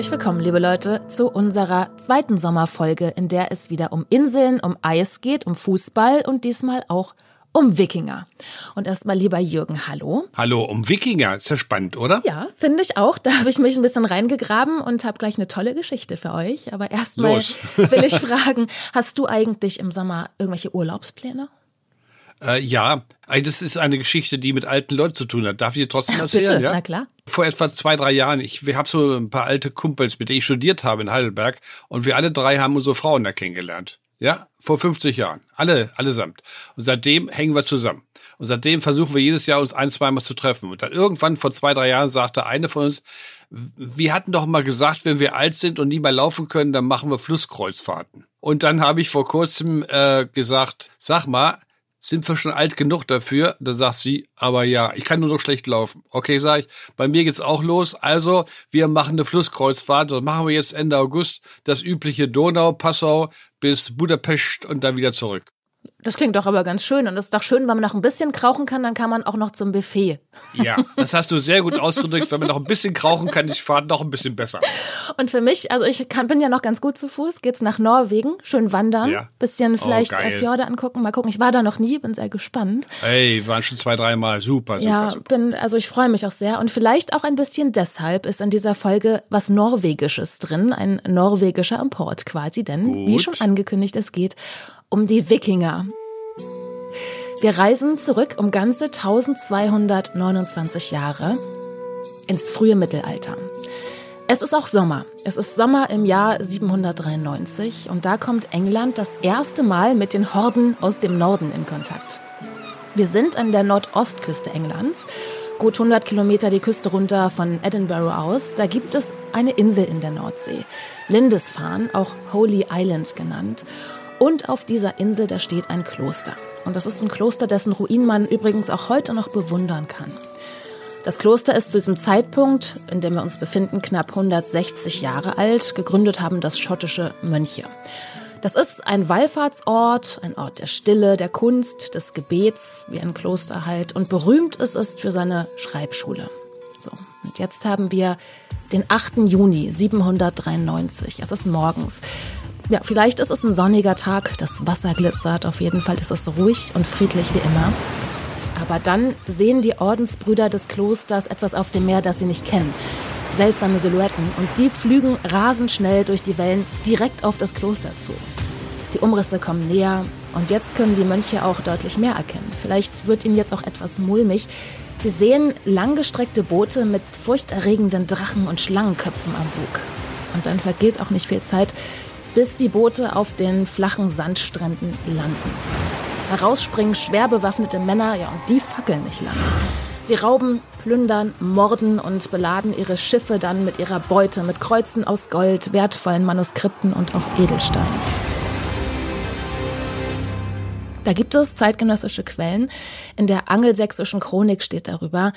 Herzlich willkommen, liebe Leute, zu unserer zweiten Sommerfolge, in der es wieder um Inseln, um Eis geht, um Fußball und diesmal auch um Wikinger. Und erstmal lieber Jürgen, hallo. Hallo, um Wikinger, ist ja spannend, oder? Ja, finde ich auch. Da habe ich mich ein bisschen reingegraben und habe gleich eine tolle Geschichte für euch. Aber erstmal will ich fragen, hast du eigentlich im Sommer irgendwelche Urlaubspläne? Äh, ja, das ist eine Geschichte, die mit alten Leuten zu tun hat. Darf ich dir trotzdem erzählen? Bitte, ja? na klar. Vor etwa zwei, drei Jahren, ich habe so ein paar alte Kumpels, mit denen ich studiert habe in Heidelberg und wir alle drei haben unsere Frauen da kennengelernt. Ja, vor 50 Jahren. Alle, allesamt. Und seitdem hängen wir zusammen. Und seitdem versuchen wir jedes Jahr uns ein, zweimal zu treffen. Und dann irgendwann vor zwei, drei Jahren sagte eine von uns, wir hatten doch mal gesagt, wenn wir alt sind und nie mehr laufen können, dann machen wir Flusskreuzfahrten. Und dann habe ich vor kurzem äh, gesagt, sag mal, sind wir schon alt genug dafür? Da sagt sie, aber ja, ich kann nur noch schlecht laufen. Okay, sag ich, bei mir geht's auch los. Also, wir machen eine Flusskreuzfahrt. Das machen wir jetzt Ende August. Das übliche Donau, Passau bis Budapest und dann wieder zurück. Das klingt doch aber ganz schön. Und es ist doch schön, wenn man noch ein bisschen krauchen kann, dann kann man auch noch zum Buffet. Ja, das hast du sehr gut ausgedrückt. Wenn man noch ein bisschen krauchen kann, ich fahre noch ein bisschen besser. Und für mich, also ich kann, bin ja noch ganz gut zu Fuß, geht's nach Norwegen, schön wandern, Ja. bisschen Oh, vielleicht äh, Fjorde angucken, mal gucken. Ich war da noch nie, bin sehr gespannt. Ey, waren schon zwei, dreimal. Super, super, ja, super. bin, also ich freue mich auch sehr. Und vielleicht auch ein bisschen deshalb ist in dieser Folge was Norwegisches drin, ein norwegischer Import quasi, denn wie Gut. schon angekündigt, es geht um die Wikinger. Wir reisen zurück um ganze 1229 Jahre ins frühe Mittelalter. Es ist auch Sommer. Es ist Sommer im Jahr 793 und da kommt England das erste Mal mit den Horden aus dem Norden in Kontakt. Wir sind an der Nordostküste Englands, gut 100 Kilometer die Küste runter von Edinburgh aus. Da gibt es eine Insel in der Nordsee, Lindisfarne, auch Holy Island genannt. Und auf dieser Insel, da steht ein Kloster. Und das ist ein Kloster, dessen Ruin man übrigens auch heute noch bewundern kann. Das Kloster ist zu diesem Zeitpunkt, in dem wir uns befinden, knapp 160 Jahre alt. Gegründet haben das schottische Mönche. Das ist ein Wallfahrtsort, ein Ort der Stille, der Kunst, des Gebets, wie ein Kloster halt. Und berühmt ist es für seine Schreibschule. So, und jetzt haben wir den 8. Juni 793. Es ist morgens. Ja, vielleicht ist es ein sonniger Tag, das Wasser glitzert, auf jeden Fall ist es ruhig und friedlich wie immer. Aber dann sehen die Ordensbrüder des Klosters etwas auf dem Meer, das sie nicht kennen. Seltsame Silhouetten und die flügen rasend schnell durch die Wellen direkt auf das Kloster zu. Die Umrisse kommen näher und jetzt können die Mönche auch deutlich mehr erkennen. Vielleicht wird ihnen jetzt auch etwas mulmig. Sie sehen langgestreckte Boote mit furchterregenden Drachen und Schlangenköpfen am Bug. Und dann vergeht auch nicht viel Zeit, bis die Boote auf den flachen Sandstränden landen. Herausspringen schwer bewaffnete Männer, ja, und die fackeln nicht lang. Sie rauben, plündern, morden und beladen ihre Schiffe dann mit ihrer Beute, mit Kreuzen aus Gold, wertvollen Manuskripten und auch Edelsteinen. Da gibt es zeitgenössische Quellen. In der angelsächsischen Chronik steht darüber,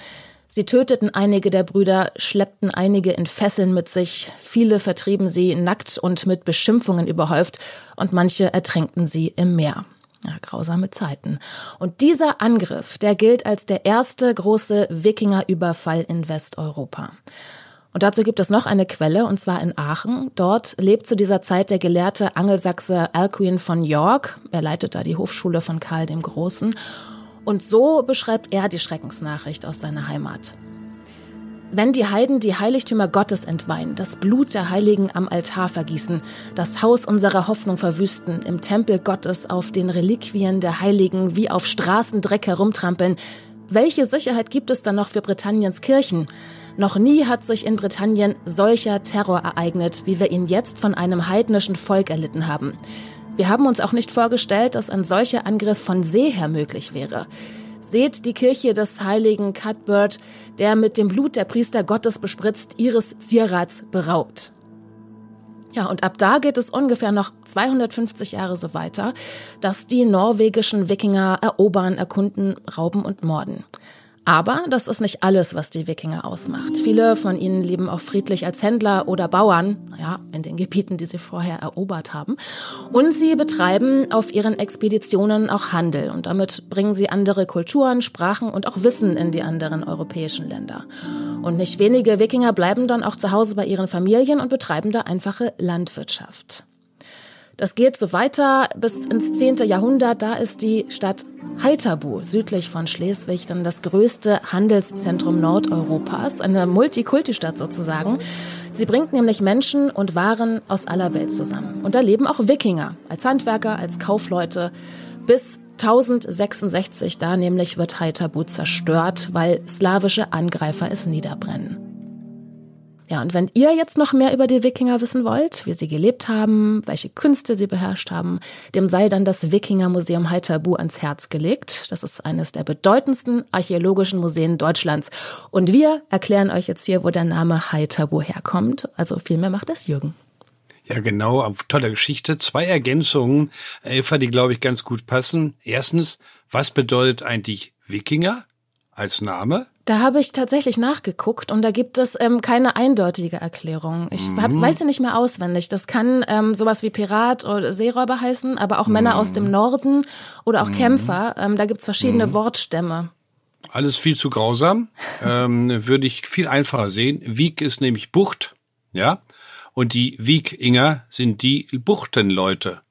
Sie töteten einige der Brüder, schleppten einige in Fesseln mit sich, viele vertrieben sie nackt und mit Beschimpfungen überhäuft, und manche ertränkten sie im Meer. Ja, grausame Zeiten. Und dieser Angriff, der gilt als der erste große Wikingerüberfall in Westeuropa. Und dazu gibt es noch eine Quelle, und zwar in Aachen. Dort lebt zu dieser Zeit der gelehrte Angelsachse Alcuin von York. Er leitet da die Hofschule von Karl dem Großen. Und so beschreibt er die Schreckensnachricht aus seiner Heimat. Wenn die Heiden die Heiligtümer Gottes entweihen, das Blut der Heiligen am Altar vergießen, das Haus unserer Hoffnung verwüsten, im Tempel Gottes auf den Reliquien der Heiligen wie auf Straßendreck herumtrampeln, welche Sicherheit gibt es dann noch für Britanniens Kirchen? Noch nie hat sich in Britannien solcher Terror ereignet, wie wir ihn jetzt von einem heidnischen Volk erlitten haben. Wir haben uns auch nicht vorgestellt, dass ein solcher Angriff von See her möglich wäre. Seht die Kirche des heiligen Cuthbert, der mit dem Blut der Priester Gottes bespritzt, ihres Zierrats beraubt. Ja, und ab da geht es ungefähr noch 250 Jahre so weiter, dass die norwegischen Wikinger erobern, erkunden, rauben und morden. Aber das ist nicht alles, was die Wikinger ausmacht. Viele von ihnen leben auch friedlich als Händler oder Bauern, ja, in den Gebieten, die sie vorher erobert haben. Und sie betreiben auf ihren Expeditionen auch Handel und damit bringen sie andere Kulturen, Sprachen und auch Wissen in die anderen europäischen Länder. Und nicht wenige Wikinger bleiben dann auch zu Hause bei ihren Familien und betreiben da einfache Landwirtschaft. Das geht so weiter bis ins 10. Jahrhundert. Da ist die Stadt Haithabu südlich von Schleswig dann das größte Handelszentrum Nordeuropas, eine Multikulti-Stadt sozusagen. Sie bringt nämlich Menschen und Waren aus aller Welt zusammen. Und da leben auch Wikinger als Handwerker, als Kaufleute. Bis 1066 da nämlich wird Haithabu zerstört, weil slawische Angreifer es niederbrennen. Ja, und wenn ihr jetzt noch mehr über die Wikinger wissen wollt, wie sie gelebt haben, welche Künste sie beherrscht haben, dem sei dann das Wikinger-Museum Haithabu ans Herz gelegt. Das ist eines der bedeutendsten archäologischen Museen Deutschlands. Und wir erklären euch jetzt hier, wo der Name Haithabu herkommt. Also viel mehr macht es Jürgen. Ja, genau, tolle Geschichte. Zwei Ergänzungen, Eva, die glaube ich ganz gut passen. Erstens, was bedeutet eigentlich Wikinger als Name? Da habe ich tatsächlich nachgeguckt und da gibt es ähm, keine eindeutige Erklärung. Ich hab, mhm. weiß sie nicht mehr auswendig. Das kann ähm, sowas wie Pirat oder Seeräuber heißen, aber auch mhm. Männer aus dem Norden oder auch mhm. Kämpfer. Ähm, da gibt es verschiedene mhm. Wortstämme. Alles viel zu grausam. ähm, würde ich viel einfacher sehen. Wieg ist nämlich Bucht, ja. Und die Wieginger sind die Buchtenleute,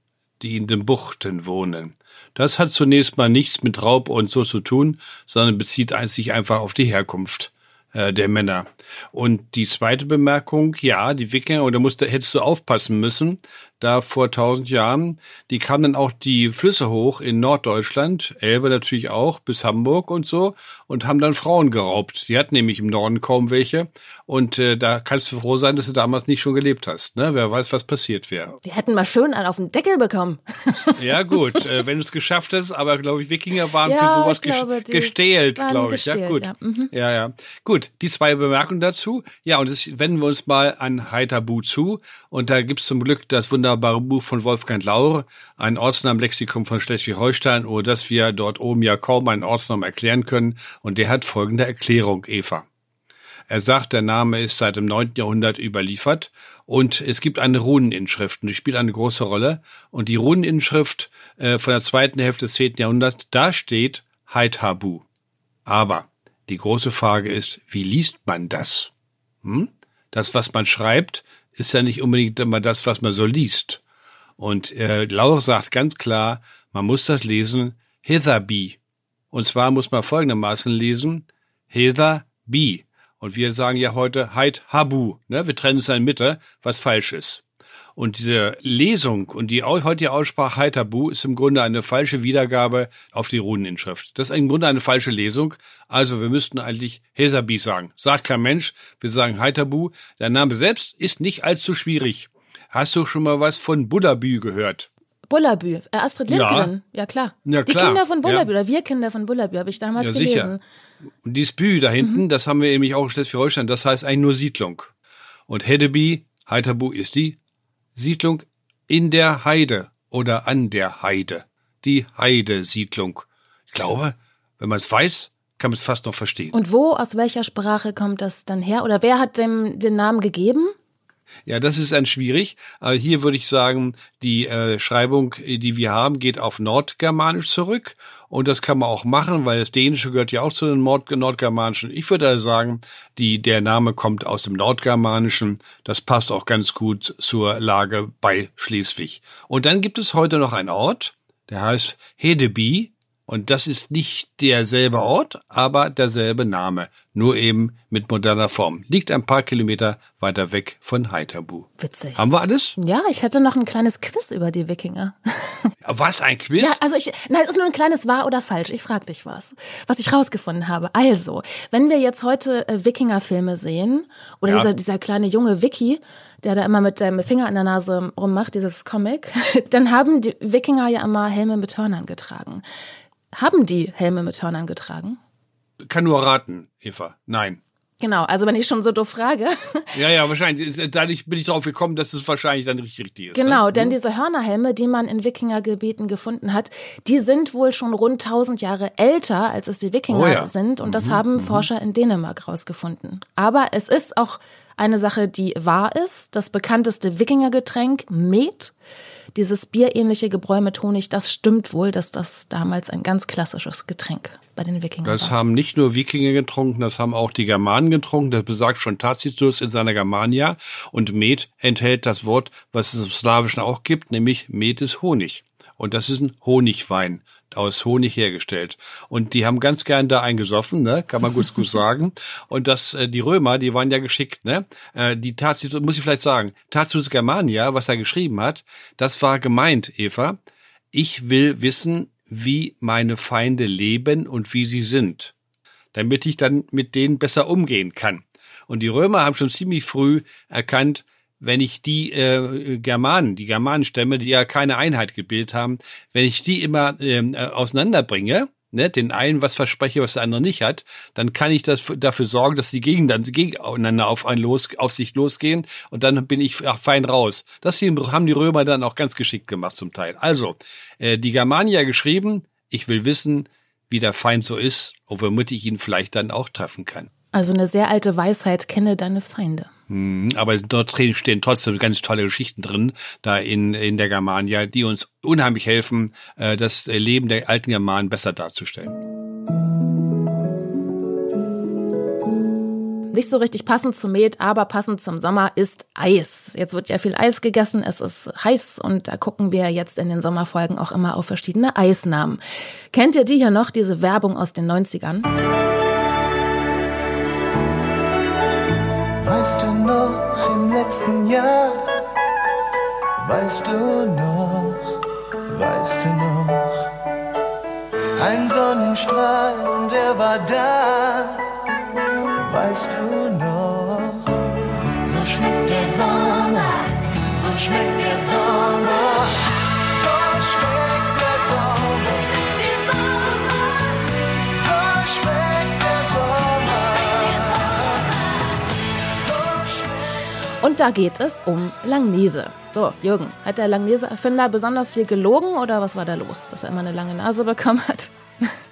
die in den Buchten wohnen. Das hat zunächst mal nichts mit Raub und so zu tun, sondern bezieht sich einfach auf die Herkunft äh, der Männer. Und die zweite Bemerkung, ja, die Wikinger, und da musst, hättest du aufpassen müssen, da vor tausend Jahren, die kamen dann auch die Flüsse hoch in Norddeutschland, Elbe natürlich auch, bis Hamburg und so, und haben dann Frauen geraubt. Die hatten nämlich im Norden kaum welche. Und äh, da kannst du froh sein, dass du damals nicht schon gelebt hast. Ne? Wer weiß, was passiert wäre. Die hätten mal schön einen auf den Deckel bekommen. ja, gut, äh, wenn du es geschafft hast, aber glaube ich, Wikinger waren ja, für sowas glaube, gestählt, glaube ich. Gestählt, ja, gut. Ja. Mhm. ja, ja. Gut, die zwei Bemerkungen dazu. Ja, und jetzt wenden wir uns mal an Heiterbu zu. Und da gibt's zum Glück das wunderbare Buch von Wolfgang Laur, ein Ortsnamenlexikon von Schleswig-Holstein, oder dass wir dort oben ja kaum einen Ortsnamen erklären können. Und der hat folgende Erklärung, Eva. Er sagt, der Name ist seit dem 9. Jahrhundert überliefert und es gibt eine Runeninschrift und die spielt eine große Rolle. Und die Runeninschrift äh, von der zweiten Hälfte des 10. Jahrhunderts, da steht Haithabu. Aber die große Frage ist, wie liest man das? Hm? Das, was man schreibt, ist ja nicht unbedingt immer das, was man so liest. Und äh, Lauch sagt ganz klar, man muss das lesen, Hitherby. Und zwar muss man folgendermaßen lesen, Hitherby. Und wir sagen ja heute Heid Habu. Ne? Wir trennen es in Mitte, was falsch ist. Und diese Lesung und die heutige Aussprache Haitabu ist im Grunde eine falsche Wiedergabe auf die Runeninschrift. Das ist im Grunde eine falsche Lesung. Also wir müssten eigentlich Hesabi sagen. Sagt kein Mensch. Wir sagen Haitabu. Der Name selbst ist nicht allzu schwierig. Hast du schon mal was von Buddhabü gehört? Bullabü, äh, Astrid Lindgren, ja, ja klar. Ja, die Kinder von Bullabü ja. oder wir Kinder von Bullabü habe ich damals ja, gelesen. Sicher. Und dieses Bü da hinten, mhm. das haben wir nämlich auch in Schleswig-Holstein, das heißt eigentlich nur Siedlung. Und Hedeby, Heiterbu ist die Siedlung in der Heide oder an der Heide. Die Heidesiedlung. Ich glaube, wenn man es weiß, kann man es fast noch verstehen. Und wo, aus welcher Sprache kommt das dann her? Oder wer hat dem den Namen gegeben? Ja, das ist ein schwierig. Aber hier würde ich sagen, die äh, Schreibung, die wir haben, geht auf Nordgermanisch zurück. Und das kann man auch machen, weil das Dänische gehört ja auch zu den Nord Nordgermanischen. Ich würde also sagen, die, der Name kommt aus dem Nordgermanischen. Das passt auch ganz gut zur Lage bei Schleswig. Und dann gibt es heute noch einen Ort, der heißt Hedeby. Und das ist nicht derselbe Ort, aber derselbe Name, nur eben mit moderner Form. Liegt ein paar Kilometer weiter weg von Heiterbu. Witzig. Haben wir alles? Ja, ich hätte noch ein kleines Quiz über die Wikinger. Was, ein Quiz? Ja, also ich, nein, es ist nur ein kleines wahr oder falsch. Ich frag dich was, was ich rausgefunden habe. Also, wenn wir jetzt heute äh, Wikinger-Filme sehen, oder ja. dieser, dieser kleine junge Wiki, der da immer mit dem Finger an der Nase rummacht, dieses Comic, dann haben die Wikinger ja immer Helme mit Hörnern getragen. Haben die Helme mit Hörnern getragen? Kann nur raten, Eva. Nein. Genau, also wenn ich schon so doof frage. Ja, ja, wahrscheinlich. Dadurch bin ich darauf gekommen, dass es wahrscheinlich dann richtig, richtig ist. Genau, ne? denn diese Hörnerhelme, die man in Wikingergebieten gefunden hat, die sind wohl schon rund 1000 Jahre älter, als es die Wikinger Oh ja. sind. Und das haben Forscher in Dänemark rausgefunden. Aber es ist auch eine Sache, die wahr ist. Das bekannteste Wikingergetränk, Met, dieses bierähnliche Gebräu mit Honig, das stimmt wohl, dass das damals ein ganz klassisches Getränk bei den Wikingern Das war. haben nicht nur Wikinger getrunken, das haben auch die Germanen getrunken. Das besagt schon Tacitus in seiner Germania. Und Met enthält das Wort, was es im Slawischen auch gibt, nämlich Met ist Honig. Und das ist ein Honigwein, aus Honig hergestellt. Und die haben ganz gern da eingesoffen, ne? kann man gut, gut sagen. Und das, äh, die Römer, die waren ja geschickt, ne? Äh, die Tacitus, muss ich vielleicht sagen, Tacitus Germania, was er geschrieben hat, das war gemeint, Eva. Ich will wissen, wie meine Feinde leben und wie sie sind, damit ich dann mit denen besser umgehen kann. Und die Römer haben schon ziemlich früh erkannt, wenn ich die äh, Germanen, die Germanenstämme, die ja keine Einheit gebildet haben, wenn ich die immer ähm, äh, auseinanderbringe, ne, den einen was verspreche, was der andere nicht hat, dann kann ich das dafür sorgen, dass die gegen dann gegeneinander auf ein los auf sich losgehen und dann bin ich fein raus. Das hier haben die Römer dann auch ganz geschickt gemacht zum Teil. Also äh, die Germanier geschrieben, ich will wissen, wie der Feind so ist und womit ich ihn vielleicht dann auch treffen kann. Also eine sehr alte Weisheit, kenne deine Feinde. Mhm, Aber dort stehen trotzdem ganz tolle Geschichten drin, da in, in der Germania, die uns unheimlich helfen, äh, das Leben der alten Germanen besser darzustellen. Nicht so richtig passend zum Met, aber passend zum Sommer ist Eis. Jetzt wird ja viel Eis gegessen, es ist heiß und da gucken wir jetzt in den Sommerfolgen auch immer auf verschiedene Eisnamen. Kennt ihr die hier noch, diese Werbung aus den 90ern? Letzten Jahr? Weißt du noch? Weißt du noch? Ein Sonnenstrahl und er war da. Weißt du noch? So schmeckt der Sommer, so schmeckt der Sommer, so schmeckt Und da geht es um Langnese. So, Jürgen, hat der Langnese-Erfinder besonders viel gelogen oder was war da los, dass er immer eine lange Nase bekommen hat?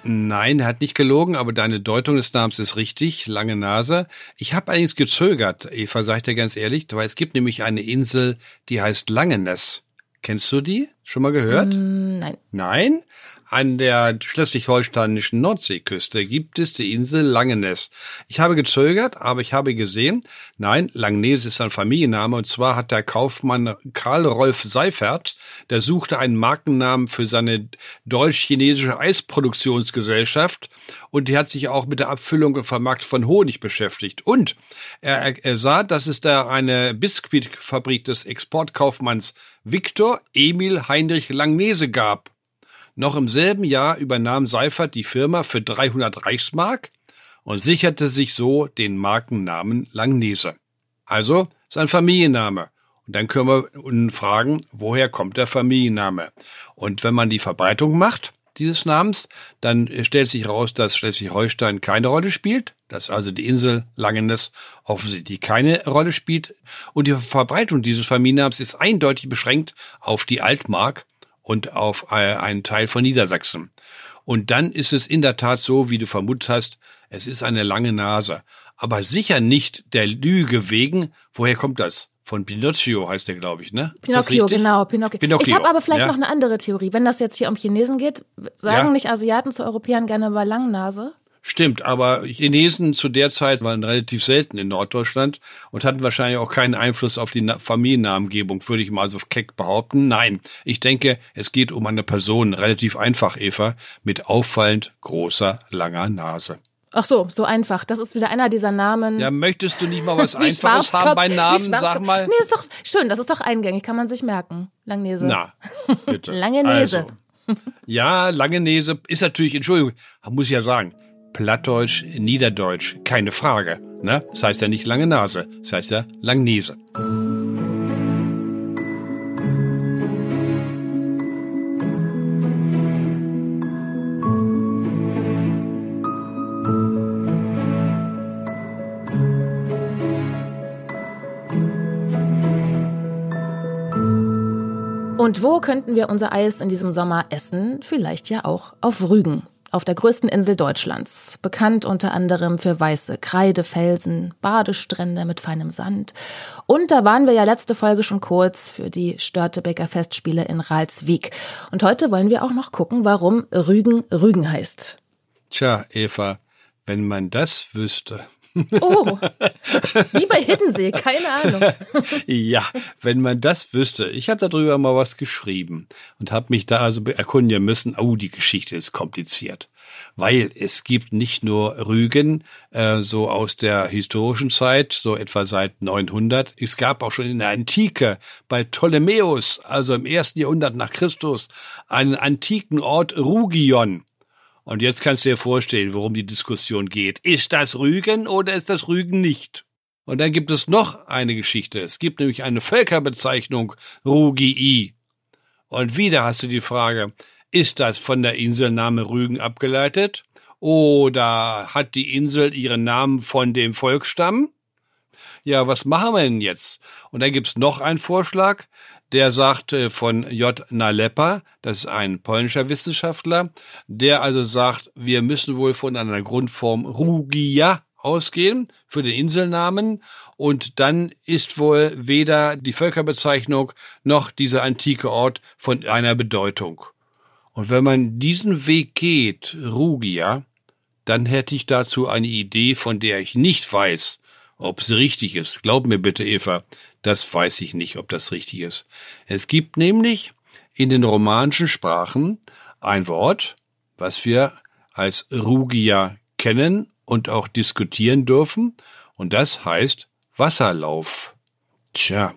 Nein, er hat nicht gelogen, aber deine Deutung des Namens ist richtig, lange Nase. Ich habe allerdings gezögert, Eva, sag ich dir ganz ehrlich, weil es gibt nämlich eine Insel, die heißt Langeness. Kennst du die? Schon mal gehört? Hm, Nein. Nein? An der schleswig-holsteinischen Nordseeküste gibt es die Insel Langeness. Ich habe gezögert, aber ich habe gesehen, nein, Langnese ist ein Familienname und zwar hat der Kaufmann Karl Rolf Seifert, der suchte einen Markennamen für seine deutsch-chinesische Eisproduktionsgesellschaft und die hat sich auch mit der Abfüllung und Vermarktung von Honig beschäftigt. Und er, er sah, dass es da eine Biskuitfabrik des Exportkaufmanns Viktor Emil Heinrich Langnese gab. Noch im selben Jahr übernahm Seifert die Firma für 300 Reichsmark und sicherte sich so den Markennamen Langnese. Also ist ein Familienname. Und dann können wir fragen, woher kommt der Familienname? Und wenn man die Verbreitung macht dieses Namens, dann stellt sich heraus, dass Schleswig-Holstein keine Rolle spielt, dass also die Insel Langeness offensichtlich keine Rolle spielt. Und die Verbreitung dieses Familiennamens ist eindeutig beschränkt auf die Altmark und auf äh, einen Teil von Niedersachsen. Und dann ist es in der Tat so, wie du vermutet hast, es ist eine lange Nase. Aber sicher nicht der Lüge wegen. Woher kommt das? Von Pinocchio heißt der, glaube ich, ne? Pinocchio, genau, Pinocchio. Pinocchio, Ich habe aber vielleicht ja. noch eine andere Theorie. Wenn das jetzt hier um Chinesen geht, sagen Ja. nicht Asiaten zu Europäern gerne mal Langnase? Stimmt, aber Chinesen zu der Zeit waren relativ selten in Norddeutschland und hatten wahrscheinlich auch keinen Einfluss auf die Na Familiennamengebung, würde ich mal so keck behaupten. Nein, ich denke, es geht um eine Person, relativ einfach, Eva, mit auffallend großer, langer Nase. Ach so, so einfach. Das ist wieder einer dieser Namen. Ja, möchtest du nicht mal was Einfaches haben bei Namen? Sag mal. Nee, ist doch schön. Das ist doch eingängig. Kann man sich merken. Langnese. Na, bitte. Lange Nese. Also, ja, lange Nese ist natürlich, Entschuldigung, muss ich ja sagen, Plattdeutsch, Niederdeutsch, keine Frage. Ne? Das heißt ja nicht lange Nase, das heißt ja Langnese. Und wo könnten wir unser Eis in diesem Sommer essen? Vielleicht ja auch auf Rügen auf der größten Insel Deutschlands, bekannt unter anderem für weiße Kreidefelsen, Badestrände mit feinem Sand. Und da waren wir ja letzte Folge schon kurz für die Störtebeker Festspiele in Ralswiek. Und heute wollen wir auch noch gucken, warum Rügen Rügen heißt. Tja, Eva, wenn man das wüsste. Oh, wie bei Hiddensee, keine Ahnung. ja, wenn man das wüsste. Ich habe darüber mal was geschrieben und habe mich da also erkundigen müssen. Oh, die Geschichte ist kompliziert, weil es gibt nicht nur Rügen äh, so aus der historischen Zeit, so etwa seit 900. Es gab auch schon in der Antike bei Ptolemäus, also im ersten Jahrhundert nach Christus, einen antiken Ort Rugion. Und jetzt kannst du dir vorstellen, worum die Diskussion geht. Ist das Rügen oder ist das Rügen nicht? Und dann gibt es noch eine Geschichte. Es gibt nämlich eine Völkerbezeichnung Rugii. Und wieder hast du die Frage, ist das von der Inselname Rügen abgeleitet? Oder hat die Insel ihren Namen von dem Volksstamm? Ja, was machen wir denn jetzt? Und dann gibt's noch einen Vorschlag der sagt äh, von J. Nalepa, das ist ein polnischer Wissenschaftler, der also sagt, wir müssen wohl von einer Grundform Rugia ausgehen für den Inselnamen und dann ist wohl weder die Völkerbezeichnung noch dieser antike Ort von einer Bedeutung. Und wenn man diesen Weg geht, Rugia, dann hätte ich dazu eine Idee, von der ich nicht weiß, ob sie richtig ist. Glaub mir bitte, Eva, das weiß ich nicht, ob das richtig ist. Es gibt nämlich in den romanischen Sprachen ein Wort, was wir als Rugia kennen und auch diskutieren dürfen, und das heißt Wasserlauf. Tja,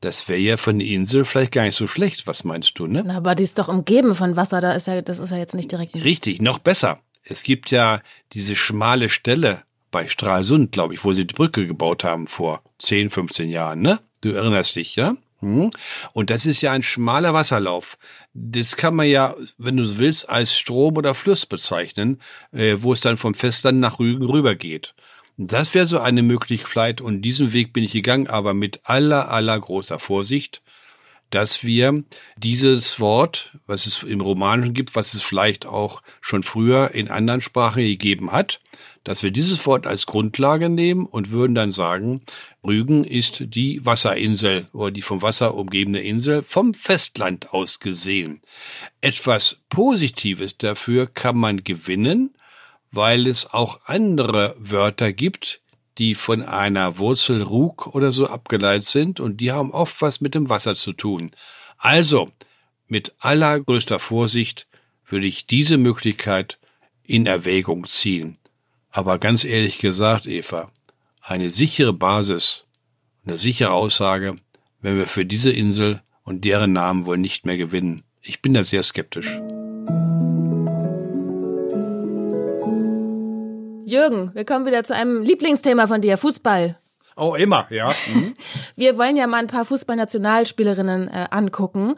das wäre ja von der Insel vielleicht gar nicht so schlecht. Was meinst du, ne? Na, aber die ist doch umgeben von Wasser, da ist ja, das ist ja jetzt nicht direkt. Richtig, noch besser. Es gibt ja diese schmale Stelle bei Stralsund, glaube ich, wo sie die Brücke gebaut haben vor 10, 15 Jahren, ne? Du erinnerst dich, ja? Hm? Und das ist ja ein schmaler Wasserlauf. Das kann man ja, wenn du so willst, als Strom oder Fluss bezeichnen, äh, wo es dann vom Festland nach Rügen rüber geht. Das wäre so eine Möglichkeit und diesen Weg bin ich gegangen, aber mit aller, aller großer Vorsicht, dass wir dieses Wort, was es im Romanischen gibt, was es vielleicht auch schon früher in anderen Sprachen gegeben hat, dass wir dieses Wort als Grundlage nehmen und würden dann sagen, Rügen ist die Wasserinsel oder die vom Wasser umgebene Insel vom Festland aus gesehen. Etwas Positives dafür kann man gewinnen, weil es auch andere Wörter gibt, die von einer Wurzel Rug oder so abgeleitet sind und die haben oft was mit dem Wasser zu tun. Also, mit allergrößter Vorsicht würde ich diese Möglichkeit in Erwägung ziehen. Aber ganz ehrlich gesagt, Eva, eine sichere Basis, eine sichere Aussage, wenn wir für diese Insel und deren Namen wohl nicht mehr gewinnen. Ich bin da sehr skeptisch. Jürgen, wir kommen wieder zu einem Lieblingsthema von dir, Fußball. Oh, immer, ja. Mhm. Wir wollen ja mal ein paar Fußballnationalspielerinnen äh, angucken.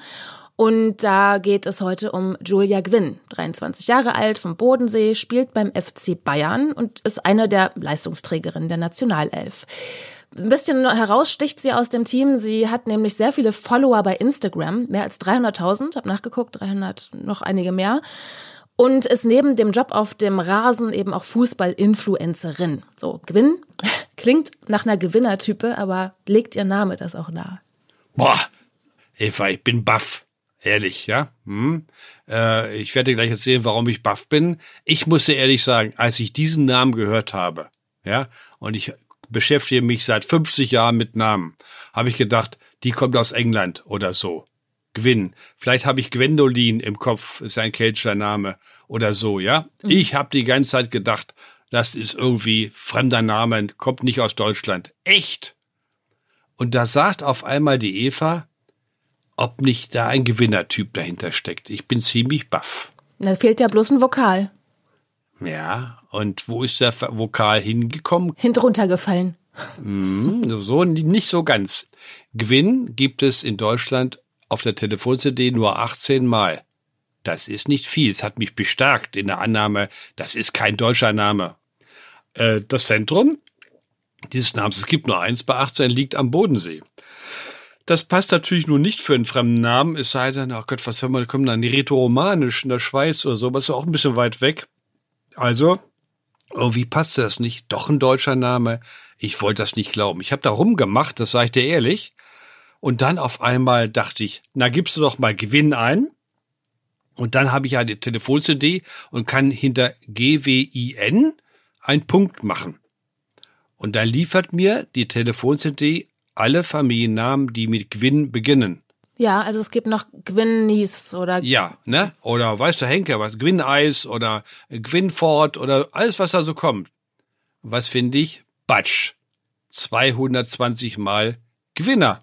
Und da geht es heute um Julia Gwynn, 23 Jahre alt, vom Bodensee, spielt beim FC Bayern und ist eine der Leistungsträgerinnen der Nationalelf. Ein bisschen heraussticht sie aus dem Team. Sie hat nämlich sehr viele Follower bei Instagram, mehr als 300.000, hab nachgeguckt, 300 noch einige mehr und ist neben dem Job auf dem Rasen eben auch Fußball-Influencerin. So, Gewinn klingt nach einer Gewinnertype, aber legt ihr Name das auch nahe? Boah, Eva, ich bin baff. Ehrlich, ja. Hm. Äh, ich werde gleich erzählen, warum ich baff bin. Ich musste ehrlich sagen, als ich diesen Namen gehört habe, ja, und ich beschäftige mich seit 50 Jahren mit Namen, habe ich gedacht, die kommt aus England oder so. Gwyn. Vielleicht habe ich Gwendolin im Kopf, ist ein keltischer Name oder so, ja. Mhm. Ich habe die ganze Zeit gedacht, das ist irgendwie fremder Name, kommt nicht aus Deutschland. Echt? Und da sagt auf einmal die Eva, ob nicht da ein Gewinnertyp dahinter steckt. Ich bin ziemlich baff. Da fehlt ja bloß ein Vokal. Ja, und wo ist der Vokal hingekommen? Hinteruntergefallen. Hm, so nicht so ganz. Gewinn gibt es in Deutschland auf der Telefon-CD nur 18 Mal. Das ist nicht viel. Es hat mich bestärkt in der Annahme, das ist kein deutscher Name. Äh, das Zentrum dieses Namens, es gibt nur eins bei 18, liegt am Bodensee. Das passt natürlich nur nicht für einen fremden Namen, es sei denn, oh Gott, was haben wir, kommen dann die Rätoromanisch in der Schweiz oder so, aber ist auch ein bisschen weit weg. Also, irgendwie passt das nicht. Doch ein deutscher Name. Ich wollte das nicht glauben. Ich habe da rumgemacht, das sage ich dir ehrlich. Und dann auf einmal dachte ich, na gibst du doch mal Gewinn ein. Und dann habe ich eine Telefon-CD und kann hinter GWIN einen Punkt machen. Und da liefert mir die Telefon-CD alle Familiennamen, die mit Gwyn beginnen. Ja, also es gibt noch Gwynnies oder Ja, ne? Oder weißt du, Henke, was? Gwyn-Eis oder Gwynford oder alles, was da so kommt. Was finde ich? Batsch. 220 mal Gewinner.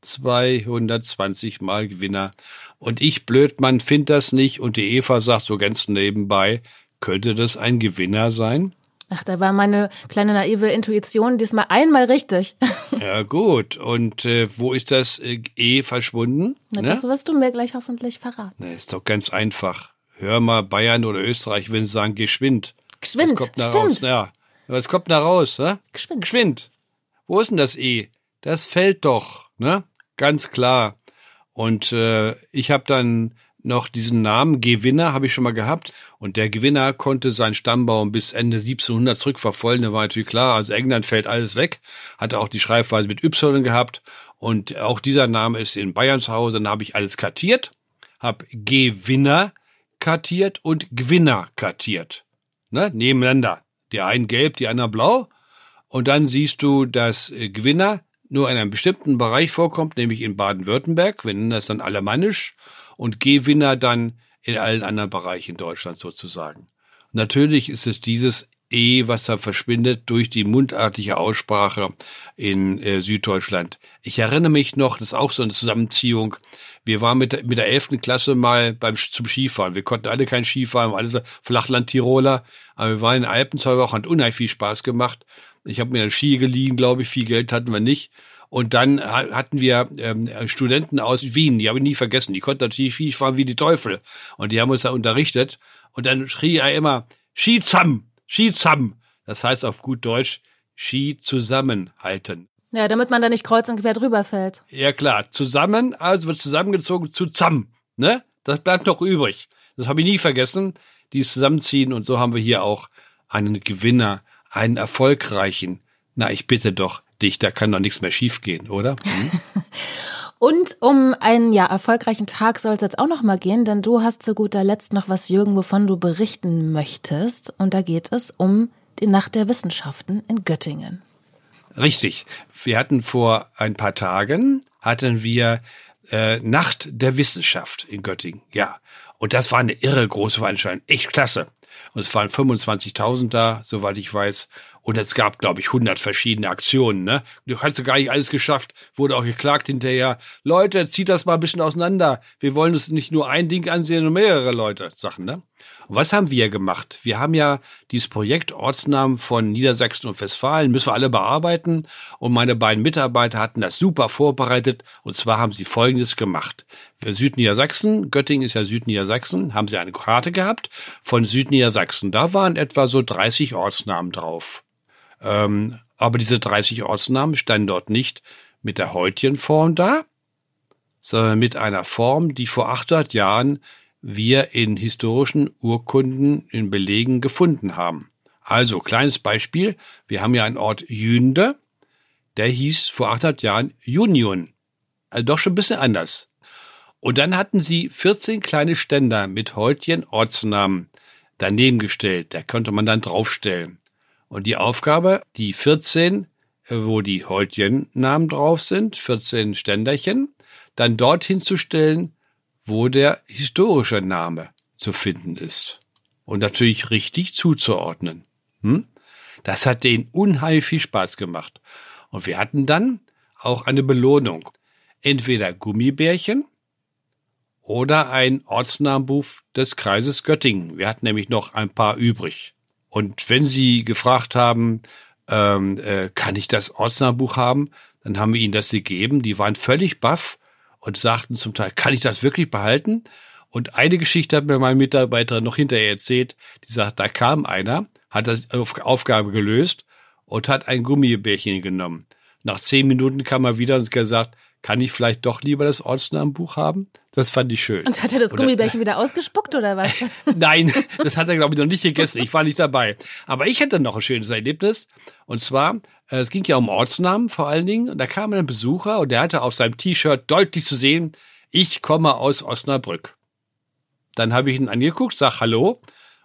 220 mal Gewinner. Und ich, Blödmann, find das nicht. Und die Eva sagt so ganz nebenbei, könnte das ein Gewinner sein? Ach, da war meine kleine naive Intuition diesmal einmal richtig. Ja, gut. Und äh, wo ist das äh, E verschwunden? Na, Ne? Das wirst du mir gleich hoffentlich verraten. Na, ist doch ganz einfach. Hör mal Bayern oder Österreich, wenn sie sagen, geschwind. Geschwind, Was kommt da stimmt. raus? Ja. Was kommt da raus, ne? Geschwind. Geschwind. Wo ist denn das E? Das fällt doch, ne? Ganz klar. Und äh, ich habe dann noch diesen Namen Gewinner habe ich schon mal gehabt und der Gewinner konnte seinen Stammbaum bis Ende 1700 zurückverfolgen. Da war natürlich klar, also England fällt alles weg, hatte auch die Schreibweise mit Y gehabt und auch dieser Name ist in Bayern zu Hause. Dann habe ich alles kartiert, habe Gewinner kartiert und Gewinner kartiert, ne? Nebeneinander. Die einen gelb, die anderen blau und dann siehst du, dass äh, Gewinner nur in einem bestimmten Bereich vorkommt, nämlich in Baden-Württemberg. Wir nennen das dann alemannisch und Gewinner dann in allen anderen Bereichen Deutschlands sozusagen. Natürlich ist es dieses E, was da verschwindet durch die mundartige Aussprache in äh, Süddeutschland. Ich erinnere mich noch, das ist auch so eine Zusammenziehung. Wir waren mit der, mit der 11. Klasse mal beim zum Skifahren. Wir konnten alle kein Skifahren, alle Flachland-Tiroler. Aber wir waren in Alpenzauber, hat unheimlich viel Spaß gemacht. Ich habe mir einen Ski geliehen, glaube ich. Viel Geld hatten wir nicht. Und dann ha- hatten wir ähm, Studenten aus Wien, die habe ich nie vergessen. Die konnten natürlich Ski fahren wie die Teufel. Und die haben uns da unterrichtet. Und dann schrie er immer, Ski zusammen, Ski zusammen. Das heißt auf gut Deutsch, Ski zusammenhalten. Ja, damit man da nicht kreuz und quer drüber fällt. Ja klar, zusammen, also wird zusammengezogen zu zusammen. Ne? Das bleibt noch übrig. Das habe ich nie vergessen. Die zusammenziehen und so haben wir hier auch einen Gewinner, einen erfolgreichen. Na, ich bitte doch dich, da kann doch nichts mehr schiefgehen, oder? Hm? Und um einen ja erfolgreichen Tag soll es jetzt auch noch mal gehen, denn du hast zu guter Letzt noch was, Jürgen, wovon du berichten möchtest. Und da geht es um die Nacht der Wissenschaften in Göttingen. Richtig. Wir hatten vor ein paar Tagen, hatten wir äh, Nacht der Wissenschaft in Göttingen. Ja. Und das war eine irre große Veranstaltung. Echt klasse. Und es waren 25.000 da, soweit ich weiß. Und es gab, glaube ich, 100 verschiedene Aktionen. Ne? Du hast ja gar nicht alles geschafft. Wurde auch geklagt hinterher. Leute, zieht das mal ein bisschen auseinander. Wir wollen uns nicht nur ein Ding ansehen, sondern mehrere Leute. Sachen, ne? Und was haben wir gemacht? Wir haben ja dieses Projekt Ortsnamen von Niedersachsen und Westfalen, müssen wir alle bearbeiten. Und meine beiden Mitarbeiter hatten das super vorbereitet. Und zwar haben sie Folgendes gemacht. Für Südniedersachsen, Göttingen ist ja Südniedersachsen, haben sie eine Karte gehabt von Südniedersachsen. Da waren etwa so 30 Ortsnamen drauf. Ähm, aber diese 30 Ortsnamen standen dort nicht mit der heutigen Form da, sondern mit einer Form, die vor 800 Jahren wir in historischen Urkunden, in Belegen gefunden haben. Also, kleines Beispiel. Wir haben ja einen Ort Jünde, der hieß vor 800 Jahren Union. Also doch schon ein bisschen anders. Und dann hatten sie 14 kleine Ständer mit heutigen Ortsnamen daneben gestellt. Da konnte man dann draufstellen. Und die Aufgabe, die 14, äh, wo die heutigen Namen drauf sind, 14 Ständerchen, dann dorthin zu stellen, wo der historische Name zu finden ist. Und natürlich richtig zuzuordnen. Hm? Das hat denen unheimlich viel Spaß gemacht. Und wir hatten dann auch eine Belohnung. Entweder Gummibärchen oder ein Ortsnamenbuch des Kreises Göttingen. Wir hatten nämlich noch ein paar übrig. Und wenn Sie gefragt haben, ähm, äh, kann ich das Ortsnamenbuch haben, dann haben wir ihnen das gegeben. Die waren völlig baff und sagten zum Teil, kann ich das wirklich behalten? Und eine Geschichte hat mir mein Mitarbeiter noch hinterher erzählt, die sagt, da kam einer, hat das Auf Aufgabe gelöst und hat ein Gummibärchen genommen. Nach zehn Minuten kam er wieder und hat gesagt, kann ich vielleicht doch lieber das Ortsnamenbuch haben? Das fand ich schön. Und hat er das Oder- Gummibärchen wieder ausgespuckt oder was? Nein, das hat er, glaube ich, noch nicht gegessen. Ich war nicht dabei. Aber ich hatte noch ein schönes Erlebnis. Und zwar, äh, es ging ja um Ortsnamen vor allen Dingen. Und da kam ein Besucher und der hatte auf seinem T-Shirt deutlich zu sehen, ich komme aus Osnabrück. Dann habe ich ihn angeguckt, sag Hallo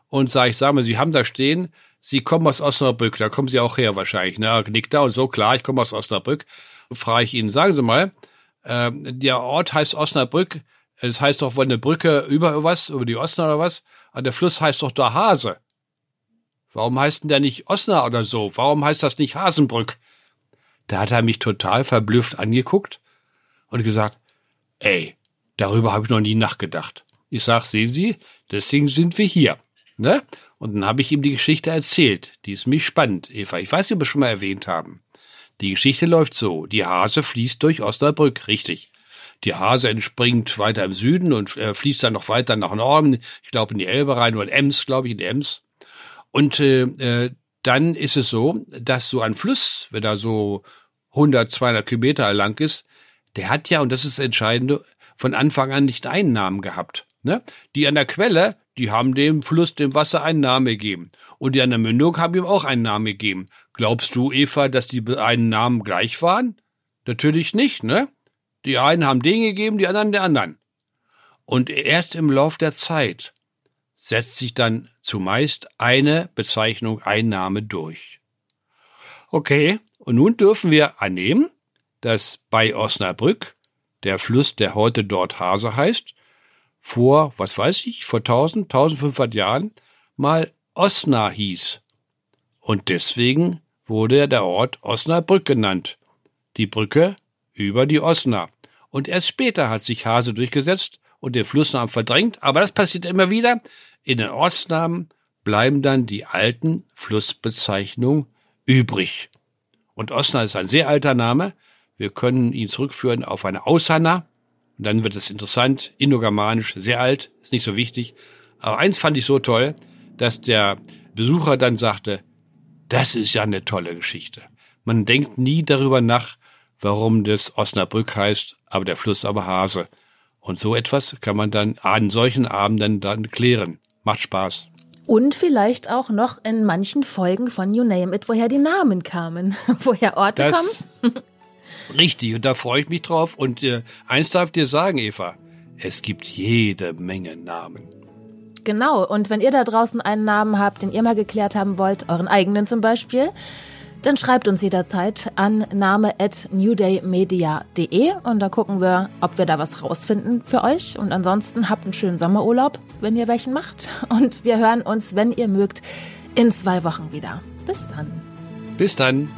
und sag ich, sag mal, Sie haben da stehen, Sie kommen aus Osnabrück, da kommen Sie auch her wahrscheinlich. Ne? Nickt da und so, klar, ich komme aus Osnabrück. Frage ich ihn, sagen Sie mal, ähm, der Ort heißt Osnabrück, das heißt doch wohl eine Brücke über was, über die Osna oder was? Aber der Fluss heißt doch da Hase. Warum heißt denn der nicht Osna oder so? Warum heißt das nicht Hasenbrück? Da hat er mich total verblüfft angeguckt und gesagt, ey, darüber habe ich noch nie nachgedacht. Ich sag, sehen Sie, deswegen sind wir hier. Ne? Und dann habe ich ihm die Geschichte erzählt. Die ist mich spannend, Eva. Ich weiß nicht, ob wir schon mal erwähnt haben. Die Geschichte läuft so. Die Hase fließt durch Osnabrück, richtig. Die Hase entspringt weiter im Süden und äh, fließt dann noch weiter nach Norden. Ich glaube in die Elbe rein oder in Ems, glaube ich, in Ems. Und äh, äh, dann ist es so, dass so ein Fluss, wenn er so 100, 200 Kilometer lang ist, der hat ja, und das ist das Entscheidende, von Anfang an nicht einen Namen gehabt. Ne? Die an der Quelle, die haben dem Fluss, dem Wasser einen Namen gegeben. Und die an der Mündung haben ihm auch einen Namen gegeben. Glaubst du, Eva, dass die einen Namen gleich waren? Natürlich nicht, ne? Die einen haben den gegeben, die anderen den anderen. Und erst im Lauf der Zeit setzt sich dann zumeist eine Bezeichnung, ein Name durch. Okay, und nun dürfen wir annehmen, dass bei Osnabrück der Fluss, der heute dort Hase heißt, vor, was weiß ich, vor 1000, 1500 Jahren mal Osna hieß. Und deswegen wurde der Ort Osnabrück genannt. Die Brücke über die Osna. Und erst später hat sich Hase durchgesetzt und den Flussnamen verdrängt, aber das passiert immer wieder. In den Ortsnamen bleiben dann die alten Flussbezeichnungen übrig. Und Osna ist ein sehr alter Name. Wir können ihn zurückführen auf eine Aushanna. Und dann wird es interessant, indogermanisch, sehr alt, ist nicht so wichtig. Aber eins fand ich so toll, dass der Besucher dann sagte, das ist ja eine tolle Geschichte. Man denkt nie darüber nach, warum das Osnabrück heißt, aber der Fluss aber Hase. Und so etwas kann man dann an solchen Abenden dann klären. Macht Spaß. Und vielleicht auch noch in manchen Folgen von You Name It, woher die Namen kamen, woher Orte Das kommen. Richtig, und da freue ich mich drauf. Und äh, eins darf ich dir sagen, Eva, es gibt jede Menge Namen. Genau. Und wenn ihr da draußen einen Namen habt, den ihr mal geklärt haben wollt, euren eigenen zum Beispiel, dann schreibt uns jederzeit an name at newdaymedia.de und dann gucken wir, ob wir da was rausfinden für euch. Und ansonsten habt einen schönen Sommerurlaub, wenn ihr welchen macht. Und wir hören uns, wenn ihr mögt, in zwei Wochen wieder. Bis dann. Bis dann.